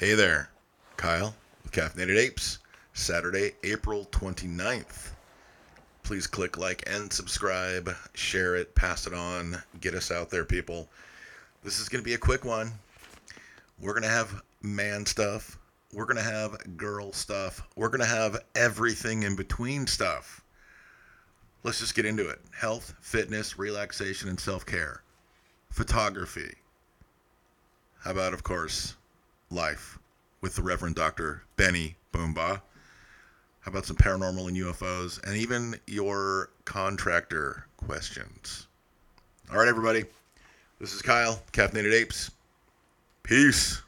Hey there, Kyle with Caffeinated Apes, Saturday, April 29th. Please click like and subscribe, share it, pass it on, get us out there, people. This is going to be a quick one. We're going to have man stuff, we're going to have girl stuff, we're going to have everything in between stuff. Let's just get into it health, fitness, relaxation, and self care, photography. How about, of course, life with the Reverend Dr. Benny Boomba? How about some paranormal and UFOs and even your contractor questions? All right, everybody. This is Kyle, Caffeinated Apes. Peace.